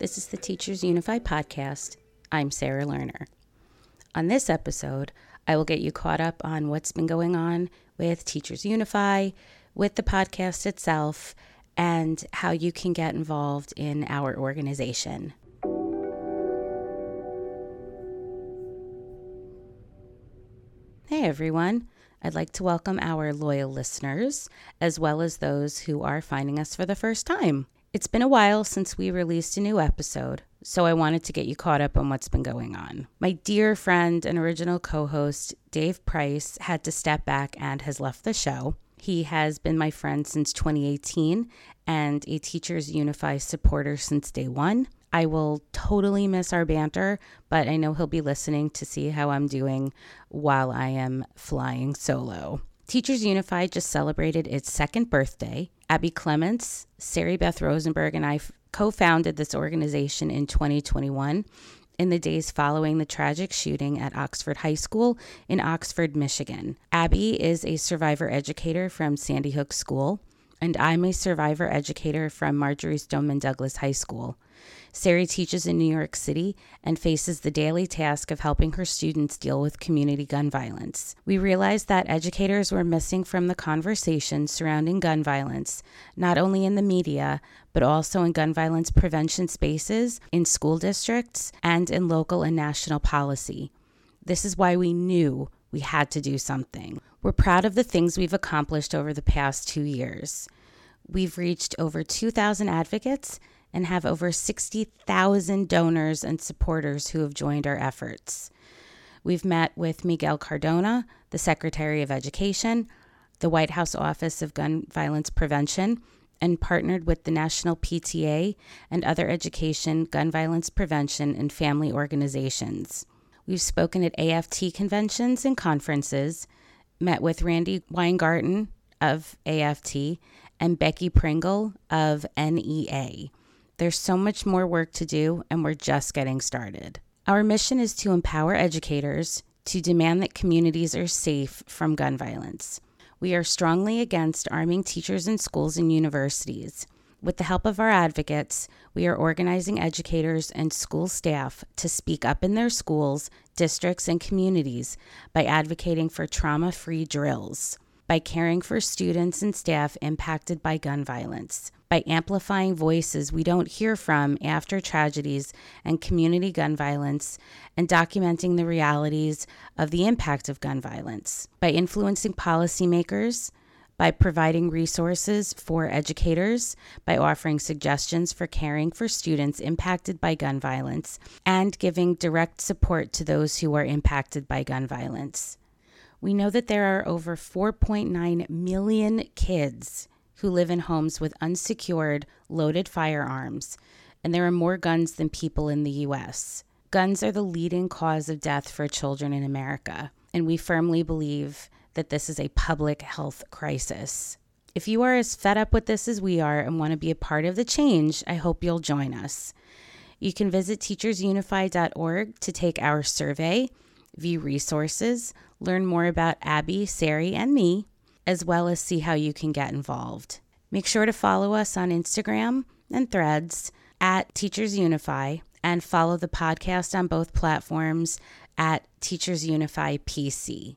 This is the Teachers Unify podcast. I'm Sarah Lerner. On this episode, I will get you caught up on what's been going on with Teachers Unify, with the podcast itself, and how you can get involved in our organization. Hey everyone. I'd like to welcome our loyal listeners, as well as those who are finding us for the first time. It's been a while since we released a new episode, so I wanted to get you caught up on what's been going on. My dear friend and original co host, Dave Price, had to step back and has left the show. He has been my friend since 2018 and a Teachers Unify supporter since day one. I will totally miss our banter, but I know he'll be listening to see how I'm doing while I am flying solo. Teachers Unified just celebrated its second birthday. Abby Clements, Sari Beth Rosenberg, and I co founded this organization in 2021 in the days following the tragic shooting at Oxford High School in Oxford, Michigan. Abby is a survivor educator from Sandy Hook School, and I'm a survivor educator from Marjory Stoneman Douglas High School. Sari teaches in New York City and faces the daily task of helping her students deal with community gun violence. We realized that educators were missing from the conversation surrounding gun violence, not only in the media, but also in gun violence prevention spaces, in school districts, and in local and national policy. This is why we knew we had to do something. We're proud of the things we've accomplished over the past two years. We've reached over 2,000 advocates and have over 60,000 donors and supporters who have joined our efforts. We've met with Miguel Cardona, the Secretary of Education, the White House Office of Gun Violence Prevention, and partnered with the National PTA and other education, gun violence prevention, and family organizations. We've spoken at AFT conventions and conferences, met with Randi Weingarten of AFT and Becky Pringle of NEA. There's so much more work to do, and we're just getting started. Our mission is to empower educators to demand that communities are safe from gun violence. We are strongly against arming teachers in schools and universities. With the help of our advocates, we are organizing educators and school staff to speak up in their schools, districts, and communities by advocating for trauma free drills, by caring for students and staff impacted by gun violence, by amplifying voices we don't hear from after tragedies and community gun violence, and documenting the realities of the impact of gun violence, by influencing policymakers, by providing resources for educators, by offering suggestions for caring for students impacted by gun violence, and giving direct support to those who are impacted by gun violence. We know that there are over 4.9 million kids who live in homes with unsecured, loaded firearms, and there are more guns than people in the U.S. Guns are the leading cause of death for children in America, and we firmly believe that this is a public health crisis. If you are as fed up with this as we are and want to be a part of the change, I hope you'll join us. You can visit teachersunify.org to take our survey, view resources, learn more about Abby, Sari, and me, as well as see how you can get involved. Make sure to follow us on Instagram and threads at Teachers Unify and follow the podcast on both platforms at Teachers Unify PC.